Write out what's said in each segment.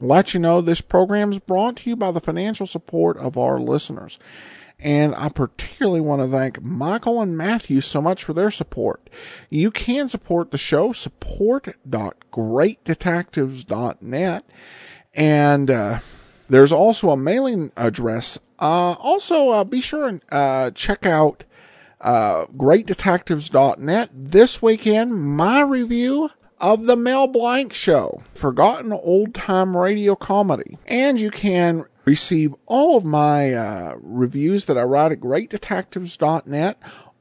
let you know this program is brought to you by the financial support of our listeners. And I particularly want to thank Michael and Matthew so much for their support. You can support the show, support.greatdetectives.net. And uh, there's also a mailing address. Uh, also, uh, be sure and uh, check out uh, greatdetectives.net. This weekend, my review of The Mel Blanc Show, forgotten old time radio comedy. And you can receive all of my uh, reviews that I write at greatdetectives.net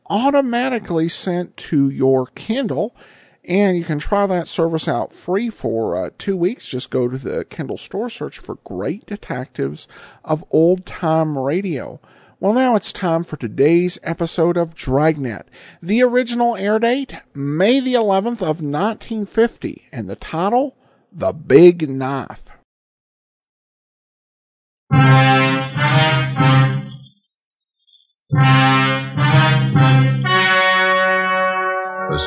automatically sent to your Kindle. And you can try that service out free for uh, two weeks. Just go to the Kindle store, search for Great Detectives of Old Time Radio. Well, now it's time for today's episode of Dragnet. The original air date, May the 11th of 1950, and the title, The Big Knife. The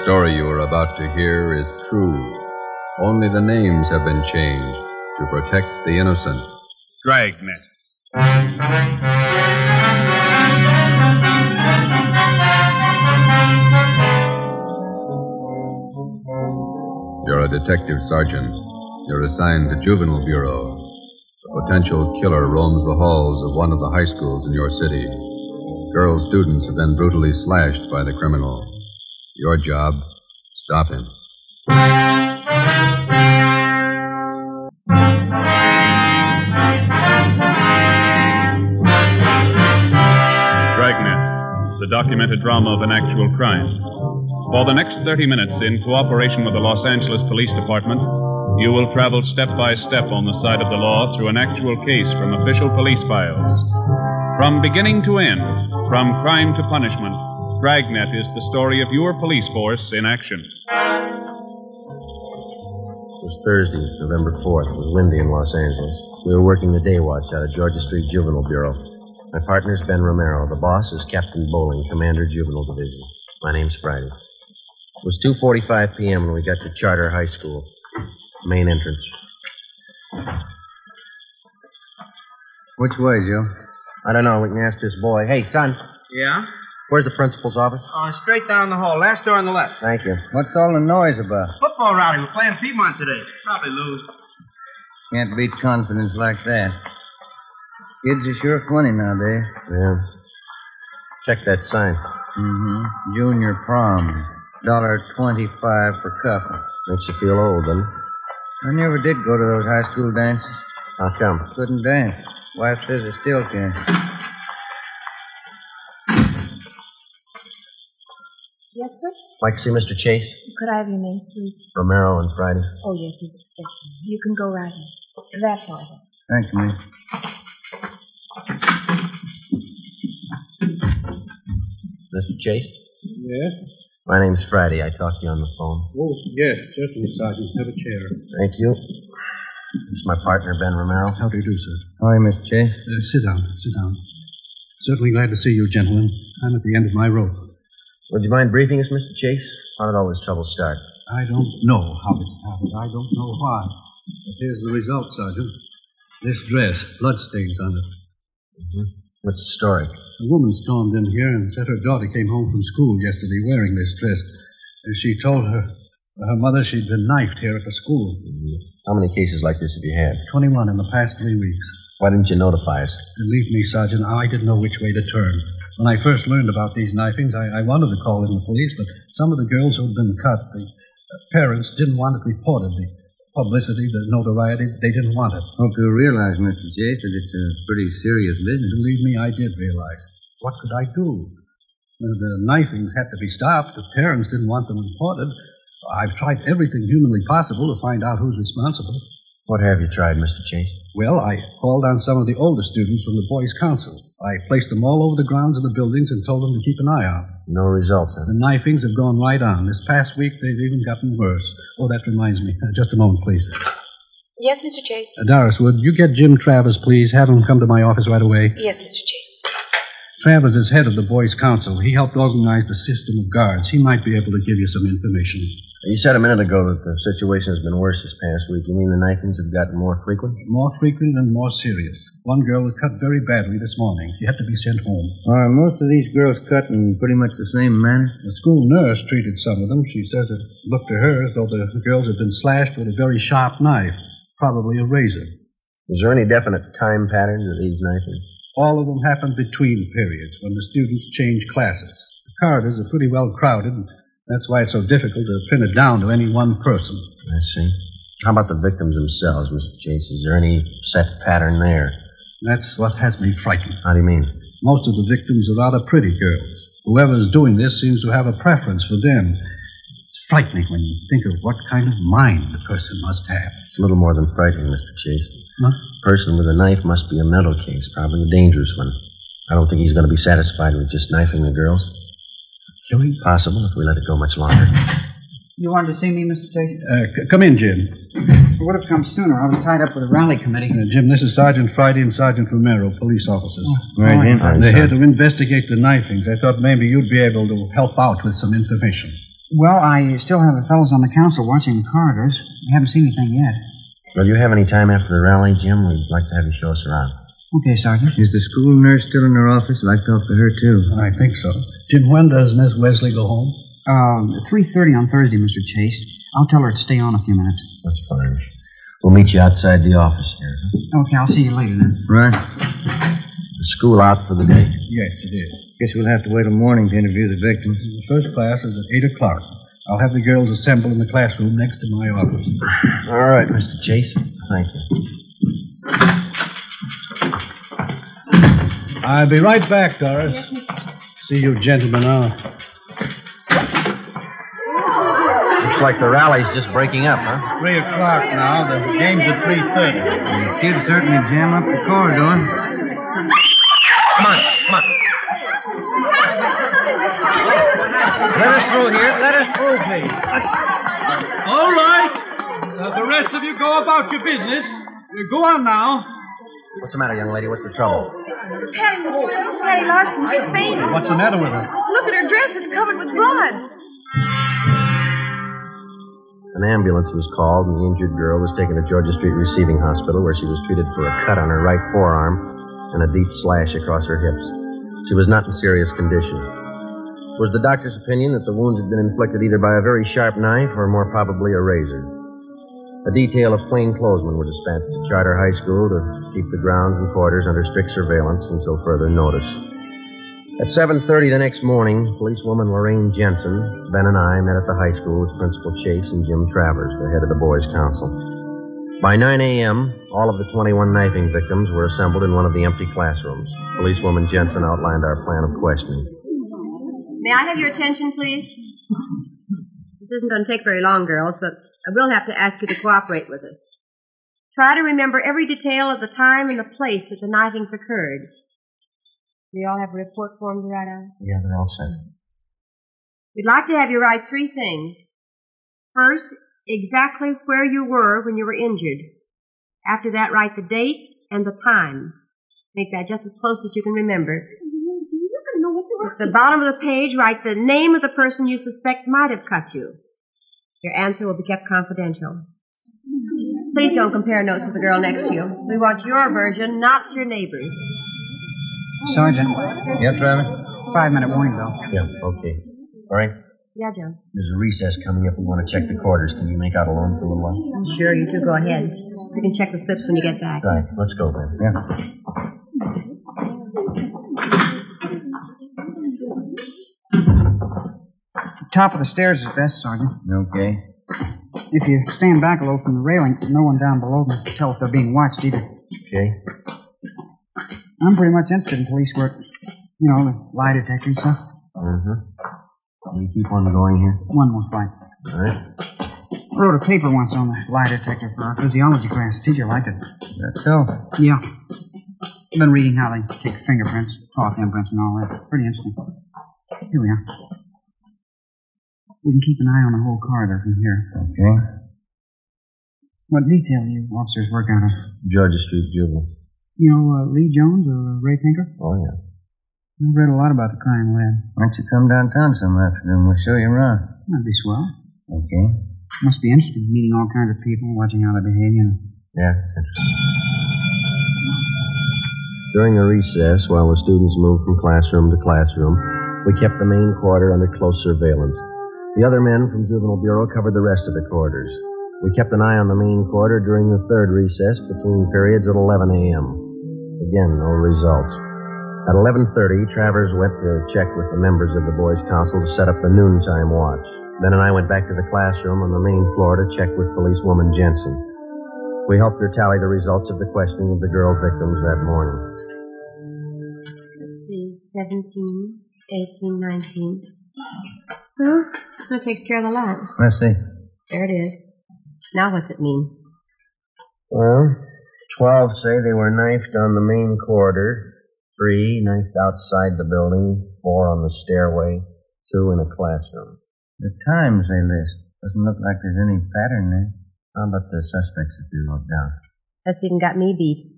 story you are about to hear is true. Only the names have been changed to protect the innocent. Dragnet. You're a detective sergeant. You're assigned to Juvenile Bureau. A potential killer roams the halls of one of the high schools in your city. Girl students have been brutally slashed by the criminal. Your job, stop him. Documented drama of an actual crime. For the next 30 minutes, in cooperation with the Los Angeles Police Department, you will travel step by step on the side of the law through an actual case from official police files. From beginning to end, from crime to punishment, Dragnet is the story of your police force in action. It was Thursday, November 4th. It was windy in Los Angeles. We were working the day watch out of Georgia Street Juvenile Bureau. My partner's Ben Romero. The boss is Captain Bowling, Commander Juvenile Division. My name's Friday. It was 2.45 p.m. when we got to Charter High School. Main entrance. Which way, Joe? I don't know. We can ask this boy. Hey, son, Yeah? where's the principal's office? Uh, straight down the hall. Last door on the left. Thank you. What's all the noise about? Football rally. We're playing Piedmont today. Probably lose. Can't beat confidence like that. Kids are sure funny nowadays. Yeah. Check that sign. Mm-hmm. Junior prom. Dollar twenty-five per couple. Makes you feel old, doesn't it? I never did go to those high school dances. How come? Couldn't dance. Wife says I still can. Yes, sir? Like to see Mr. Chase? Could I have your names, please? Romero and Friday. Oh, yes, he's expecting you. You can go right in. That's way. Thank you, miss. Mr. Chase? Yes? My name's Friday. I talked to you on the phone. Oh, yes, certainly, Sergeant. Have a chair. Thank you. This is my partner, Ben Romero. How do you do, sir? Hi, Mr. Chase. Uh, sit down, sit down. Certainly glad to see you, gentlemen. I'm at the end of my rope. Would you mind briefing us, Mr. Chase? How did all this trouble start? I don't know how it started. I don't know why. But here's the result, Sergeant. This dress, bloodstains on it. What's the story? A woman stormed in here and said her daughter came home from school yesterday wearing this dress. And she told her her mother she'd been knifed here at the school. How many cases like this have you had? 21 in the past three weeks. Why didn't you notify us? Believe me, Sergeant, I didn't know which way to turn. When I first learned about these knifings, I, I wanted to call in the police, but some of the girls who'd been cut, the uh, parents didn't want it reported. The publicity, the notoriety, they didn't want it. Hope you realize, Mr. Chase, that it's a pretty serious business. Believe me, I did realize. What could I do? The knifings had to be stopped. The parents didn't want them reported. I've tried everything humanly possible to find out who's responsible. What have you tried, Mr. Chase? Well, I called on some of the older students from the Boys' Council. I placed them all over the grounds of the buildings and told them to keep an eye out. No results, huh? The knifings have gone right on. This past week, they've even gotten worse. Oh, that reminds me. Just a moment, please. Yes, Mr. Chase. Uh, Doris, would you get Jim Travers, please? Have him come to my office right away. Yes, Mr. Chase. Travers is head of the Boys' Council. He helped organize the system of guards. He might be able to give you some information. You said a minute ago that the situation has been worse this past week. You mean the knifings have gotten more frequent? More frequent and more serious. One girl was cut very badly this morning. She had to be sent home. Are most of these girls cut in pretty much the same manner? The school nurse treated some of them. She says it looked to her as though the girls had been slashed with a very sharp knife, probably a razor. Is there any definite time pattern to these knifings? All of them happen between periods when the students change classes. The corridors are pretty well crowded, and that's why it's so difficult to pin it down to any one person. I see. How about the victims themselves, Mr. Chase? Is there any set pattern there? That's what has me frightened. How do you mean? Most of the victims are rather pretty girls. Whoever's doing this seems to have a preference for them. It's frightening when you think of what kind of mind the person must have. It's a little more than frightening, Mr. Chase. Huh? A person with a knife must be a mental case, probably a dangerous one. I don't think he's going to be satisfied with just knifing the girls. Killing? Possible if we let it go much longer. You wanted to see me, Mr. Chase? Uh, c- come in, Jim. I would have come sooner. I was tied up with a rally committee. Uh, Jim, this is Sergeant Friday and Sergeant Romero, police officers. Right, Jim. Hi, They're here to investigate the knifings. I thought maybe you'd be able to help out with some information. Well, I still have the fellows on the council watching the corridors. We haven't seen anything yet. Will you have any time after the rally, Jim? We'd like to have you show us around. Okay, Sergeant. Is the school nurse still in her office? I'd like to talk to her, too. I think so. Jim, when does Miss Wesley go home? Um, 3.30 on Thursday, Mr. Chase. I'll tell her to stay on a few minutes. That's fine. We'll meet you outside the office here. Okay, I'll see you later then. Right. The school out for the day? Yes, it is. Guess we'll have to wait till morning to interview the victims. The first class is at 8 o'clock. I'll have the girls assemble in the classroom next to my office. All right, Mr. Chase. Thank you. I'll be right back, Doris. See you gentlemen out. Looks like the rally's just breaking up, huh? Three o'clock now. The game's at three thirty. The kids certainly jam up the corridor. Come on, come on. Let us through here. Let us through, please. All right. Now, the rest of you go about your business. Uh, Go on now. What's the matter, young lady? What's the trouble? Patty, Patty Larson, she's fainted. What's the matter with her? Look at her dress. It's covered with blood. An ambulance was called, and the injured girl was taken to Georgia Street Receiving Hospital, where she was treated for a cut on her right forearm and a deep slash across her hips. She was not in serious condition. Was the doctor's opinion that the wounds had been inflicted either by a very sharp knife or more probably a razor. A detail of plainclothesmen were dispatched to Charter High School to keep the grounds and quarters under strict surveillance until further notice. At 7.30 the next morning, policewoman Lorraine Jensen, Ben and I met at the high school with Principal Chase and Jim Travers, the head of the Boys' Council. By 9 a.m., all of the 21 knifing victims were assembled in one of the empty classrooms. Policewoman Jensen outlined our plan of questioning. May I have your attention, please? This isn't going to take very long, girls, but I will have to ask you to cooperate with us. Try to remember every detail of the time and the place that the knifings occurred. We all have a report form to write on. Yeah, they're all set. We'd like to have you write three things. First, exactly where you were when you were injured. After that, write the date and the time. Make that just as close as you can remember. At the bottom of the page, write the name of the person you suspect might have cut you. Your answer will be kept confidential. Please don't compare notes with the girl next to you. We want your version, not your neighbor's. Sergeant, Yep, Travis? five minute warning bell. Yeah, okay. All right. Yeah, Joe. There's a recess coming up. We want to check the quarters. Can you make out alone for a little while? Sure, you two go ahead. You can check the slips when you get back. Right. Let's go then. Yeah. Top of the stairs is best, Sergeant. Okay. If you stand back a little from the railing, no one down below can tell if they're being watched either. Okay. I'm pretty much interested in police work. You know, the lie detector and stuff. Uh-huh. Can you keep on going here? One more flight. All right. wrote a paper once on the lie detector for our physiology class. The teacher liked it. That's so. Yeah. I've been reading how they take fingerprints, cloth imprints, and all that. Pretty interesting. Here we are. We can keep an eye on the whole corridor from here. Okay. What detail do you officers work out of? Georgia Street Juvenile. You know uh, Lee Jones or Ray Pinker? Oh, yeah. I've read a lot about the crime lab. Why don't you come downtown some afternoon? We'll show you around. That'd be swell. Okay. Must be interesting, meeting all kinds of people, watching how they behave, you know. Yeah, it's interesting. During the recess, while the students moved from classroom to classroom, we kept the main quarter under close surveillance. The other men from Juvenile Bureau covered the rest of the quarters. We kept an eye on the main quarter during the third recess between periods at 11 a.m. Again, no results. At 11.30, Travers went to check with the members of the Boys' Council to set up the noontime watch. Ben and I went back to the classroom on the main floor to check with policewoman Jensen. We helped her tally the results of the questioning of the girl victims that morning. Let's see. 17, 18, 19. Well, that takes care of the lot. Let's see. There it is. Now what's it mean? Well, 12 say they were knifed on the main corridor, three knifed outside the building, four on the stairway, two in a classroom. The times they list. Doesn't look like there's any pattern there. How about the suspects that you wrote down? That's even got me beat.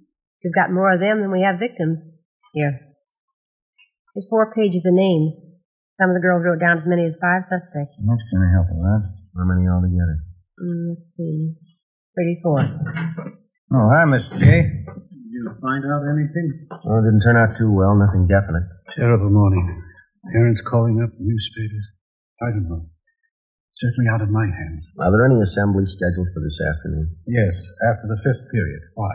We've got more of them than we have victims. Here. There's four pages of names. Some of the girls wrote down as many as five suspects. That's going to help a lot. How many altogether? Mm, let's see. 34. Oh, hi, Mr. J. Did you find out anything? Well, it didn't turn out too well, nothing definite. Terrible morning. Parents calling up newspapers. I don't know. Certainly out of my hands. Are there any assemblies scheduled for this afternoon? Yes, after the fifth period. Why?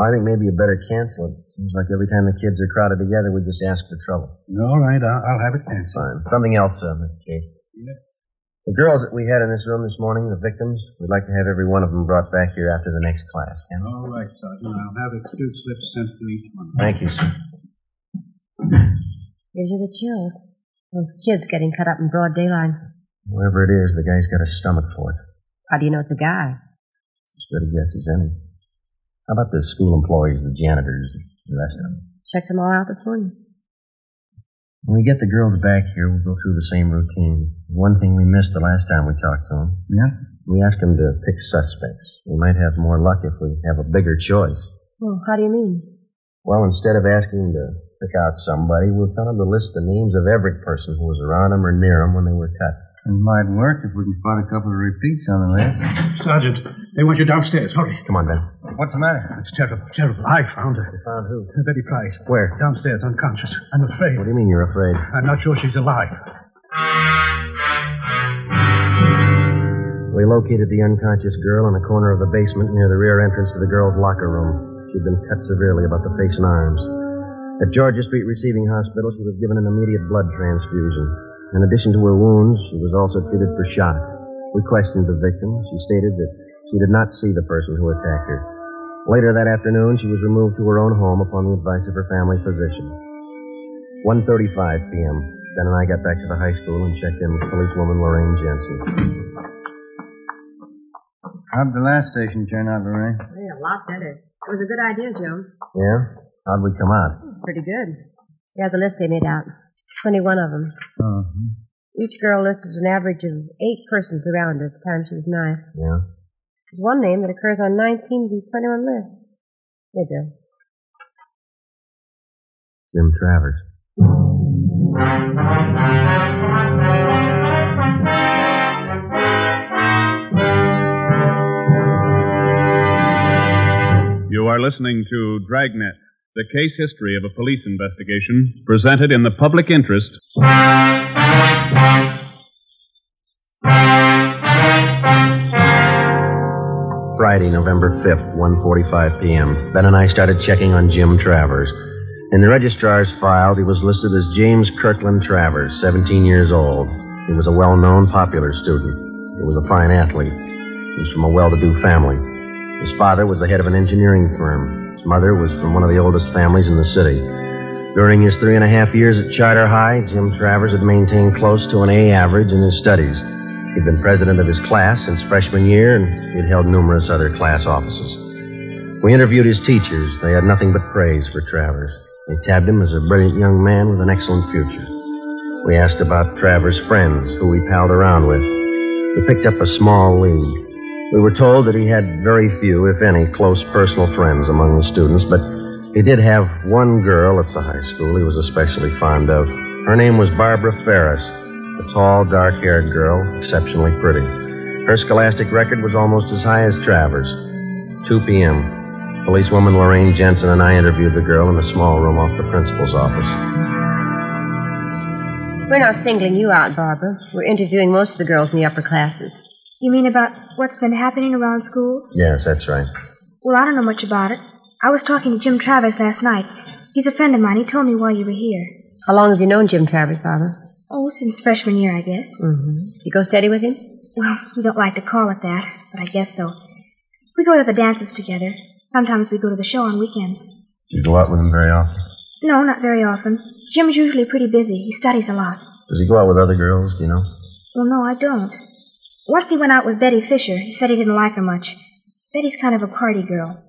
Well, I think maybe you better cancel it. Seems like every time the kids are crowded together, we just ask for trouble. All right, I'll, I'll have it canceled. Fine. Something else, uh, Mr. Chase. Yeah. The girls that we had in this room this morning, the victims, we'd like to have every one of them brought back here after the next class, can we? All right, Sergeant. I'll have excuse slips sent to each one. Thank you, sir. Here's are the chills. Those kids getting cut up in broad daylight. Whoever it is, the guy's got a stomach for it. How do you know it's a guy? It's as good a guess as any. How about the school employees, the janitors, the rest of them? Checked them all out this morning. When we get the girls back here, we'll go through the same routine. One thing we missed the last time we talked to them. Yeah? We asked them to pick suspects. We might have more luck if we have a bigger choice. Well, how do you mean? Well, instead of asking them to pick out somebody, we'll tell them to list the names of every person who was around them or near them when they were cut. It might work if we can spot a couple of repeats on the list. Sergeant, they want you downstairs. Hurry. Come on, Ben. What's the matter? It's terrible, terrible. I found her. You found who? Betty Price. Where? Downstairs, unconscious. I'm afraid. What do you mean you're afraid? I'm not sure she's alive. We located the unconscious girl in a corner of the basement near the rear entrance to the girls' locker room. She'd been cut severely about the face and arms. At Georgia Street Receiving Hospital, she was given an immediate blood transfusion. In addition to her wounds, she was also treated for shock. We questioned the victim. She stated that she did not see the person who attacked her. Later that afternoon, she was removed to her own home upon the advice of her family physician. 1.35 p.m. Ben and I got back to the high school and checked in with policewoman Lorraine Jensen. How'd the last station turn out, Lorraine? Yeah, a lot better. It was a good idea, Joe. Yeah? How'd we come out? Hmm, pretty good. Here's the list they made out. 21 of them. Uh-huh. Each girl listed an average of eight persons around her at the time she was knifed. Yeah? There's one name that occurs on 19 of these 21 lists. Here, Joe. Jim Travers. You are listening to Dragnet, the case history of a police investigation presented in the public interest. Friday, November 5th, 1.45 p.m. Ben and I started checking on Jim Travers. In the registrar's files, he was listed as James Kirkland Travers, 17 years old. He was a well-known, popular student. He was a fine athlete. He was from a well-to-do family. His father was the head of an engineering firm. His mother was from one of the oldest families in the city. During his three and a half years at Charter High, Jim Travers had maintained close to an A average in his studies. He'd been president of his class since freshman year, and he'd held numerous other class offices. We interviewed his teachers. They had nothing but praise for Travers. They tabbed him as a brilliant young man with an excellent future. We asked about Travers' friends, who he palled around with. We picked up a small lead. We were told that he had very few, if any, close personal friends among the students, but he did have one girl at the high school he was especially fond of. Her name was Barbara Ferris, a tall, dark haired girl, exceptionally pretty. Her scholastic record was almost as high as Travers. 2 p.m. Policewoman Lorraine Jensen and I interviewed the girl in a small room off the principal's office. We're not singling you out, Barbara. We're interviewing most of the girls in the upper classes. You mean about what's been happening around school? Yes, that's right. Well, I don't know much about it. I was talking to Jim Travers last night. He's a friend of mine. He told me why you were here. How long have you known Jim Travers, Barbara? Oh, since freshman year, I guess. Mm-hmm. You go steady with him? Well, we don't like to call it that, but I guess so. We go to the dances together. Sometimes we go to the show on weekends. Do you go out with him very often? No, not very often. Jim's usually pretty busy. He studies a lot. Does he go out with other girls, do you know? Well, no, I don't. Once he went out with Betty Fisher. He said he didn't like her much. Betty's kind of a party girl.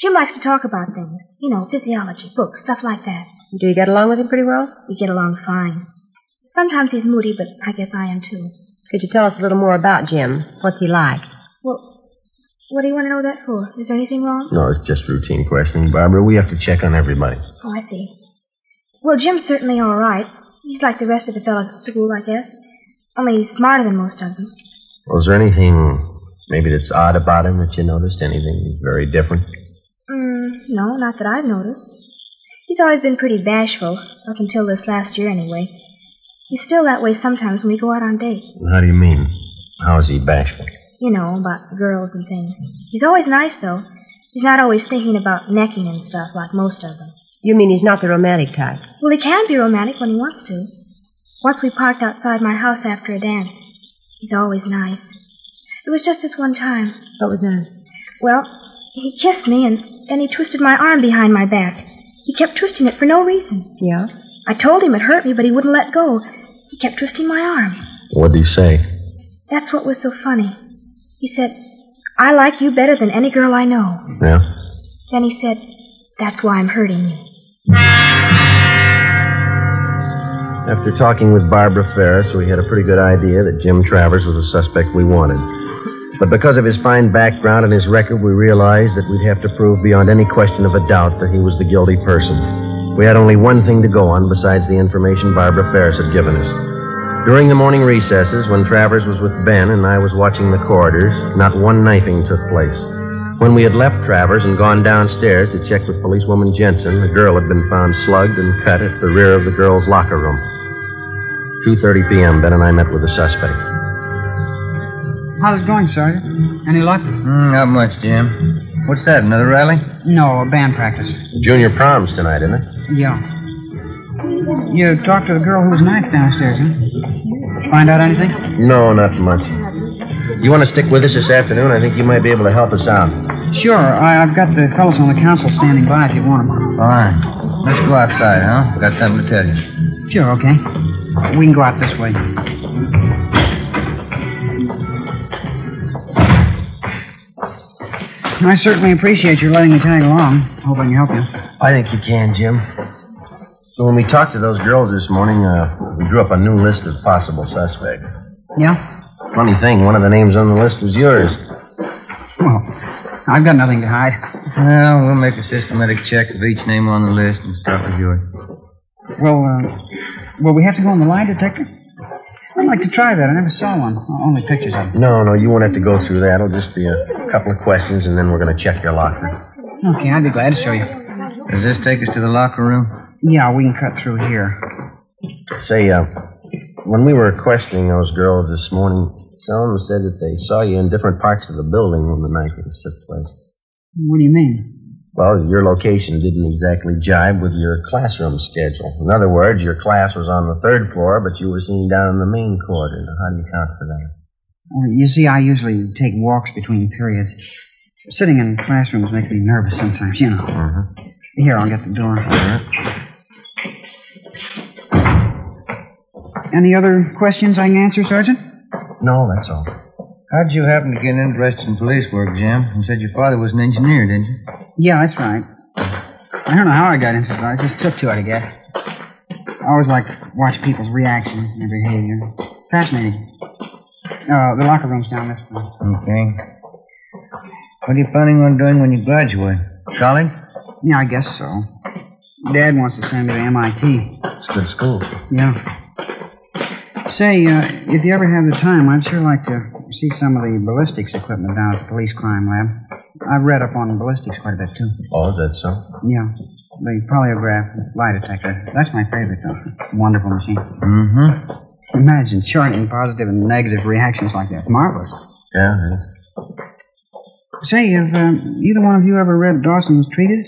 Jim likes to talk about things. You know, physiology, books, stuff like that. Do you get along with him pretty well? We get along fine. Sometimes he's moody, but I guess I am too. Could you tell us a little more about Jim? What's he like? Well, what do you want to know that for? Is there anything wrong? No, it's just routine questioning, Barbara. We have to check on everybody. Oh, I see. Well, Jim's certainly all right. He's like the rest of the fellows at school, I guess. Only he's smarter than most of them. Was there anything maybe that's odd about him that you noticed? Anything very different? Mm, no, not that I've noticed. He's always been pretty bashful, up until this last year anyway. He's still that way sometimes when we go out on dates. How do you mean? How is he bashful? You know, about girls and things. He's always nice, though. He's not always thinking about necking and stuff like most of them. You mean he's not the romantic type? Well, he can be romantic when he wants to. Once we parked outside my house after a dance. He's always nice. It was just this one time. What was that? Well, he kissed me and then he twisted my arm behind my back. He kept twisting it for no reason. Yeah? I told him it hurt me, but he wouldn't let go. He kept twisting my arm. What did he say? That's what was so funny. He said, I like you better than any girl I know. Yeah? Then he said, That's why I'm hurting you. After talking with Barbara Ferris, we had a pretty good idea that Jim Travers was the suspect we wanted. But because of his fine background and his record, we realized that we'd have to prove beyond any question of a doubt that he was the guilty person. We had only one thing to go on besides the information Barbara Ferris had given us. During the morning recesses, when Travers was with Ben and I was watching the corridors, not one knifing took place. When we had left Travers and gone downstairs to check with policewoman Jensen, a girl had been found slugged and cut at the rear of the girls' locker room. 2.30 p.m., Ben and I met with the suspect. How's it going, Sergeant? Any luck? Mm, not much, Jim. What's that, another rally? No, a band practice. Junior prom's tonight, isn't it? Yeah. You talked to the girl who was knifed downstairs, huh? Find out anything? No, not much. You want to stick with us this afternoon? I think you might be able to help us out. Sure. I, I've got the fellows on the council standing by if you want them. Fine. Let's go outside, huh? Got something to tell you. Sure, okay. We can go out this way. I certainly appreciate your letting me tag along. Hope I can help you. I think you can, Jim. So when we talked to those girls this morning, uh, we drew up a new list of possible suspects. Yeah? Funny thing, one of the names on the list was yours. Well, I've got nothing to hide. Well, we'll make a systematic check of each name on the list and start with yours. Well, uh, will we have to go on the lie detector? I'd like to try that. I never saw one. Only pictures of it. No, no, you won't have to go through that. It'll just be a couple of questions, and then we're going to check your locker. Okay, I'd be glad to show you. Does this take us to the locker room? Yeah, we can cut through here. Say, uh, when we were questioning those girls this morning, some of them said that they saw you in different parts of the building when the knifings took place. What do you mean? Well, your location didn't exactly jibe with your classroom schedule. In other words, your class was on the third floor, but you were seen down in the main corridor. How do you account for that? Well, you see, I usually take walks between periods. Sitting in classrooms makes me nervous sometimes, you know. Uh-huh. Here, I'll get the door. Any other questions I can answer, Sergeant? No, that's all. How'd you happen to get interested in police work, Jim? You said your father was an engineer, didn't you? Yeah, that's right. I don't know how I got into it. I just took to it, I guess. I always like to watch people's reactions and their behavior. Fascinating. Uh, the locker room's down this way. Okay. What are you planning on doing when you graduate? College? Yeah, I guess so. Dad wants to send me to MIT. It's a good school. Yeah. Say, uh, if you ever have the time, I'd sure like to see some of the ballistics equipment down at the police crime lab. I've read up on ballistics quite a bit, too. Oh, is that so? Yeah. The polygraph lie detector. That's my favorite, though. Wonderful machine. Mm-hmm. Imagine charting positive and negative reactions like that. Marvelous. Yeah, it is. Say, have um, either one of you ever read Dawson's treatise?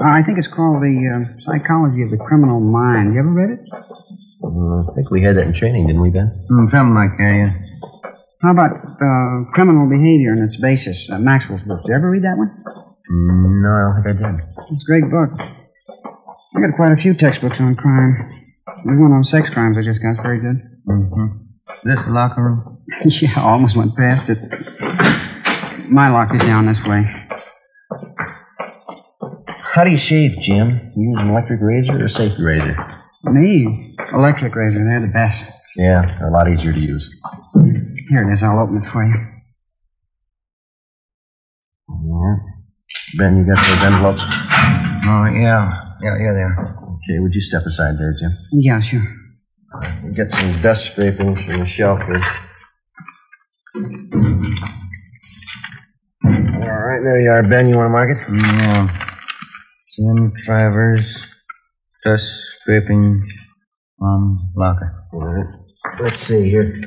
Uh, I think it's called The uh, Psychology of the Criminal Mind. You ever read it? Uh, I think we had that in training, didn't we, Ben? Mm, something like that, yeah. How about uh, criminal behavior and its basis? Uh, Maxwell's book. Did you ever read that one? No, I don't think I did. It's a great book. I got quite a few textbooks on crime. There's one on sex crimes I just got. It's very good. Mm-hmm. This locker room? yeah, I almost went past it. My locker's down this way. How do you shave, Jim? You use an electric razor or a safety razor? Me? Electric razor. They're the best. Yeah, they're a lot easier to use. Here it is. I'll open it for you. Yeah. Ben, you got those envelopes? Oh, yeah. Yeah, yeah, are. Okay, would you step aside there, Jim? Yeah, sure. We'll get some dust scrapings from the shelf here. All right, there you are, Ben. You want to mark it? Yeah. Jim Travers, dust scrapings on locker. All right. Let's see here.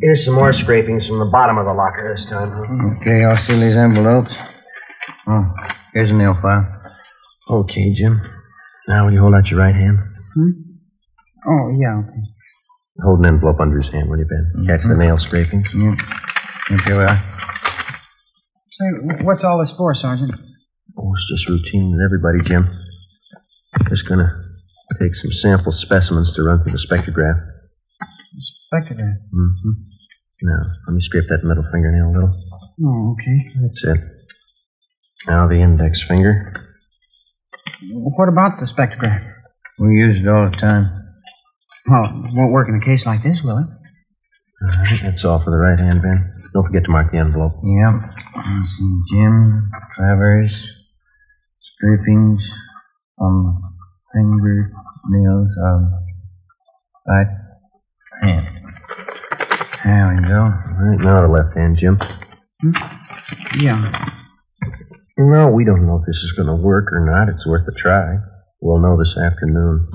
Here's some more scrapings from the bottom of the locker this time, huh? Okay, I'll seal these envelopes. Oh, here's a nail file. Okay, Jim. Now, will you hold out your right hand? Hmm? Oh, yeah, okay. Hold an envelope under his hand, will you, Ben? Catch the nail scrapings. Here we are. Say, what's all this for, Sergeant? Oh, it's just routine with everybody, Jim. Just gonna take some sample specimens to run through the spectrograph. Spectrograph. Mm-hmm. Now, let me scrape that middle fingernail a little. Oh, okay. That's it. Now the index finger. What about the spectrograph? We use it all the time. Well, it won't work in a case like this, will it? All right, that's all for the right hand, Ben. Don't forget to mark the envelope. Yep. Let's see. Jim Travers, scrapings on fingernails of right hand. There we go. Right now the left hand, Jim. Yeah. No, we don't know if this is going to work or not. It's worth a try. We'll know this afternoon.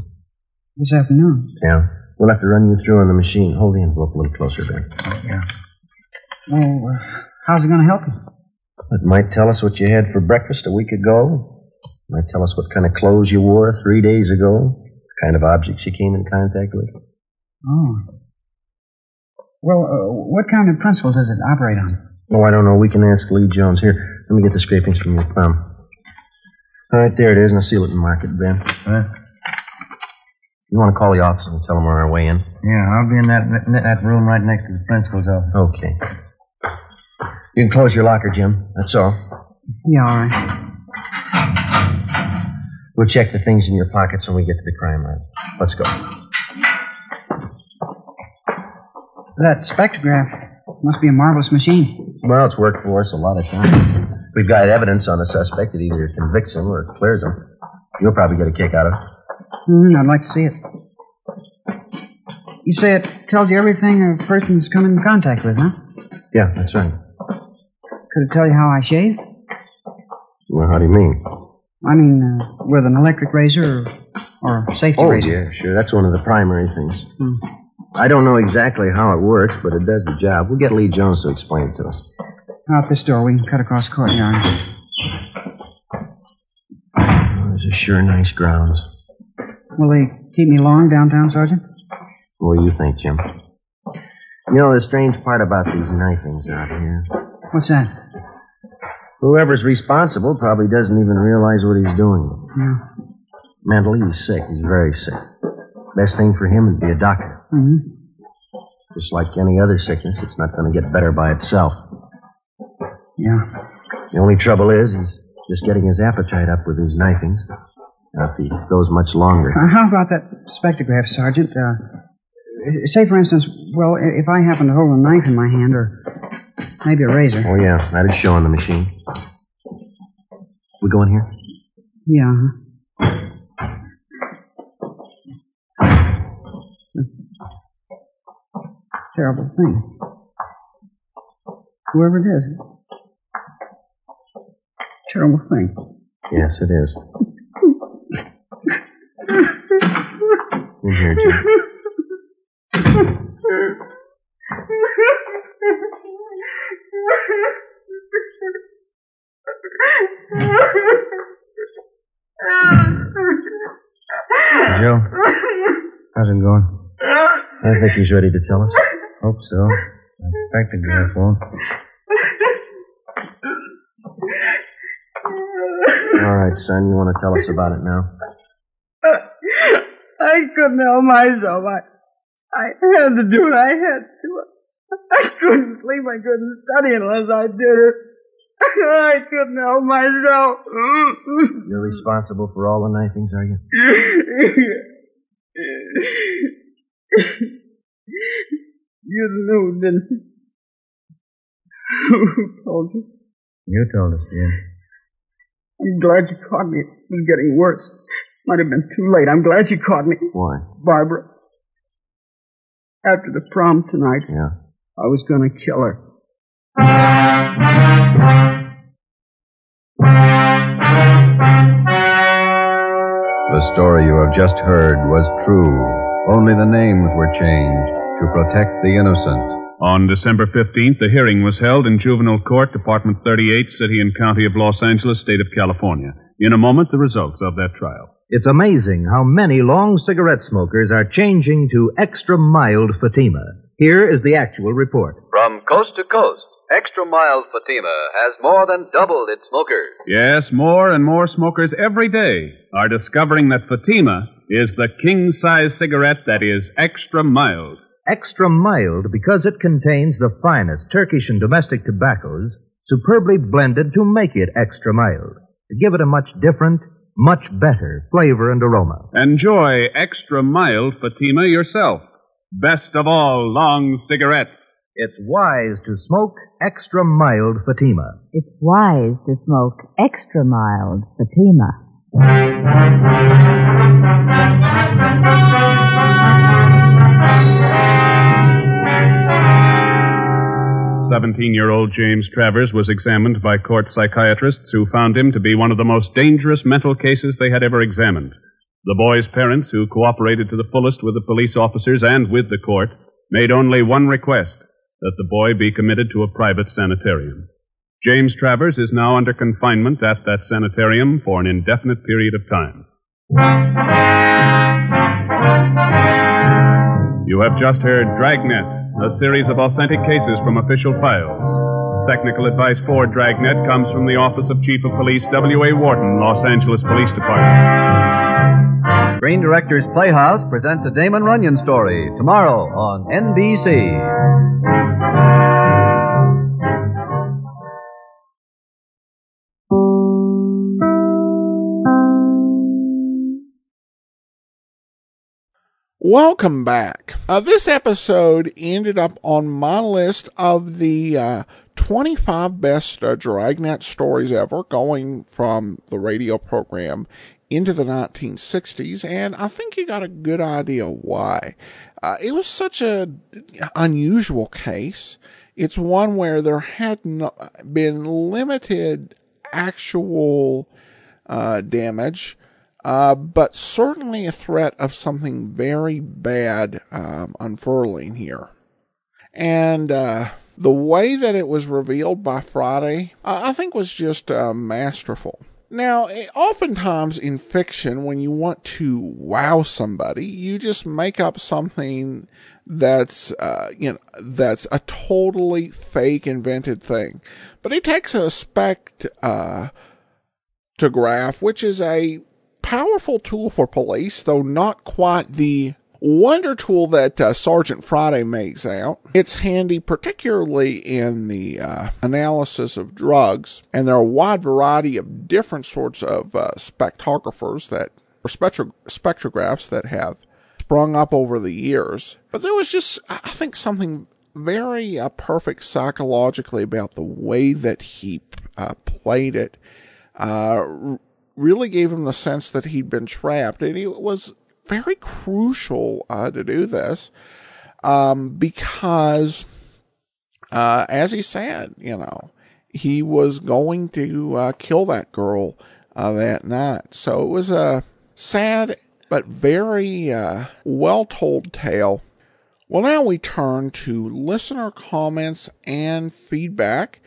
This afternoon. Yeah. We'll have to run you through on the machine. Hold the envelope a little closer, Ben. Yeah. Oh, uh, how's it going to help you? It might tell us what you had for breakfast a week ago. It might tell us what kind of clothes you wore three days ago. The kind of objects you came in contact with. Oh. Well, uh, what kind of principle does it operate on? Oh, I don't know. We can ask Lee Jones. Here, let me get the scrapings from your thumb. All right, there it is. Now seal it and mark it, Ben. Huh? You want to call the office and tell them we're on our way in? Yeah, I'll be in that that room right next to the principal's office. Okay. You can close your locker, Jim. That's all. Yeah, all right. We'll check the things in your pockets when we get to the crime lab. Let's go. That spectrograph must be a marvelous machine. Well, it's worked for us a lot of times. We've got evidence on the suspect that either convicts him or clears him. You'll probably get a kick out of it. Hmm, I'd like to see it. You say it tells you everything a person's come in contact with, huh? Yeah, that's right. Could it tell you how I shave? Well, how do you mean? I mean, uh, with an electric razor or, or a safety Oh, razor. yeah, sure. That's one of the primary things. Hmm. I don't know exactly how it works, but it does the job. We'll get Lee Jones to explain it to us. Out this door. We can cut across the courtyard. Oh, these are sure nice grounds. Will they keep me long downtown, Sergeant? What do you think, Jim? You know, the strange part about these knifings out here. What's that? Whoever's responsible probably doesn't even realize what he's doing. Yeah. Mentally, he's sick. He's very sick. Best thing for him would be a doctor. hmm Just like any other sickness, it's not going to get better by itself. Yeah. The only trouble is, he's just getting his appetite up with these knifings. Now, if he goes much longer. Uh, how about that spectrograph, Sergeant? Uh, say, for instance, well, if I happen to hold a knife in my hand or maybe a razor. Oh, yeah, that'd show on the machine. We go in here? Yeah. Terrible thing. Whoever it is. Terrible thing. Yes, it is. In here, Jim. Joe, how's it going? I think he's ready to tell us. Hope so. I expect the graph won't. All right, son, you want to tell us about it now? I couldn't help myself. I, I had to do it. I had to. I couldn't sleep. I couldn't study unless I did it. I couldn't help myself. You're responsible for all the knifings, are you? you knew, didn't you? Who told you? You told us, Jim. I'm glad you caught me. It was getting worse. Might have been too late. I'm glad you caught me. Why? Barbara. After the prom tonight, Yeah. I was going to kill her. The story you have just heard was true. Only the names were changed to protect the innocent. On December 15th, the hearing was held in Juvenile Court, Department 38, City and County of Los Angeles, State of California. In a moment, the results of that trial. It's amazing how many long cigarette smokers are changing to extra mild Fatima. Here is the actual report. From coast to coast, Extra Mild Fatima has more than doubled its smokers. Yes, more and more smokers every day are discovering that Fatima is the king size cigarette that is extra mild. Extra mild because it contains the finest Turkish and domestic tobaccos superbly blended to make it extra mild, to give it a much different, much better flavor and aroma. Enjoy extra mild Fatima yourself. Best of all long cigarettes. It's wise to smoke extra mild Fatima. It's wise to smoke extra mild Fatima. 17 year old James Travers was examined by court psychiatrists who found him to be one of the most dangerous mental cases they had ever examined. The boy's parents, who cooperated to the fullest with the police officers and with the court, made only one request that the boy be committed to a private sanitarium. James Travers is now under confinement at that sanitarium for an indefinite period of time. You have just heard Dragnet, a series of authentic cases from official files. Technical advice for Dragnet comes from the Office of Chief of Police W.A. Worton, Los Angeles Police Department. Screen Directors Playhouse presents a Damon Runyon story tomorrow on NBC. Welcome back. Uh, this episode ended up on my list of the uh, 25 best uh, Dragnet stories ever, going from the radio program into the 1960s, and I think you got a good idea why. Uh, it was such an unusual case. It's one where there had not been limited actual uh, damage uh, but certainly a threat of something very bad um, unfurling here. And uh, the way that it was revealed by Friday, I I think was just uh, masterful. Now, eh, oftentimes in fiction, when you want to wow somebody, you just make up something that's uh, you know that's a totally fake invented thing. But it takes a spect uh, to graph, which is a powerful tool for police, though not quite the wonder tool that uh, Sergeant Friday makes out. It's handy, particularly in the uh, analysis of drugs, and there are a wide variety of different sorts of uh, spectrographers that, or spectro- spectrographs that have sprung up over the years. But there was just, I think, something very uh, perfect psychologically about the way that he uh, played it. Uh, really gave him the sense that he'd been trapped, and it was very crucial uh, to do this um, because, uh, as he said, you know, he was going to uh, kill that girl that night. So it was a sad but very well told tale. Well, now we turn to listener comments and feedback.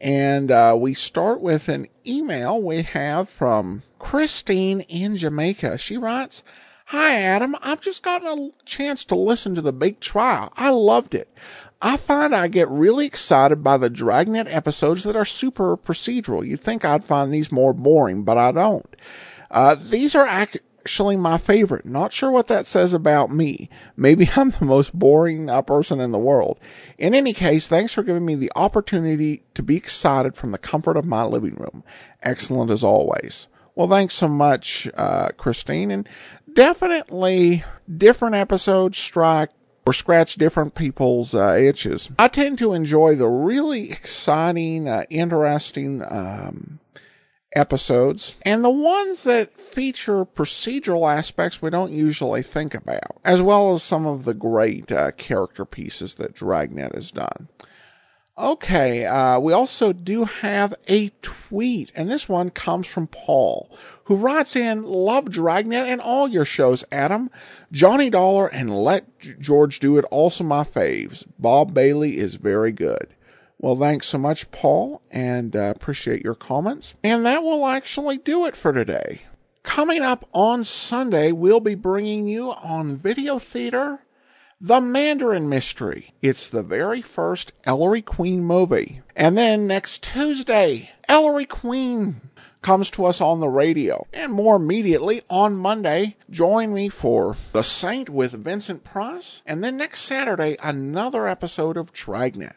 And uh, we start with an email we have from Christine in Jamaica. She writes, Hi, Adam. I've just gotten a chance to listen to the big trial. I loved it. I find I get really excited by the Dragnet episodes that are super procedural. You'd think I'd find these more boring, but I don't. Uh, these are ac- actually my favorite. Not sure what that says about me. Maybe I'm the most boring uh, person in the world. In any case, thanks for giving me the opportunity to be excited from the comfort of my living room. Excellent as always. Well, thanks so much, uh, Christine. And definitely different episodes strike or scratch different people's uh, itches. I tend to enjoy the really exciting, uh, interesting, um, episodes and the ones that feature procedural aspects we don't usually think about, as well as some of the great uh, character pieces that Dragnet has done. Okay, uh, we also do have a tweet, and this one comes from Paul, who writes in, Love Dragnet and all your shows, Adam. Johnny Dollar and Let George Do It, also my faves. Bob Bailey is very good. Well, thanks so much, Paul, and uh, appreciate your comments. And that will actually do it for today. Coming up on Sunday, we'll be bringing you on Video Theater The Mandarin Mystery. It's the very first Ellery Queen movie. And then next Tuesday, Ellery Queen comes to us on the radio. And more immediately on Monday, join me for The Saint with Vincent Price. And then next Saturday, another episode of Dragnet.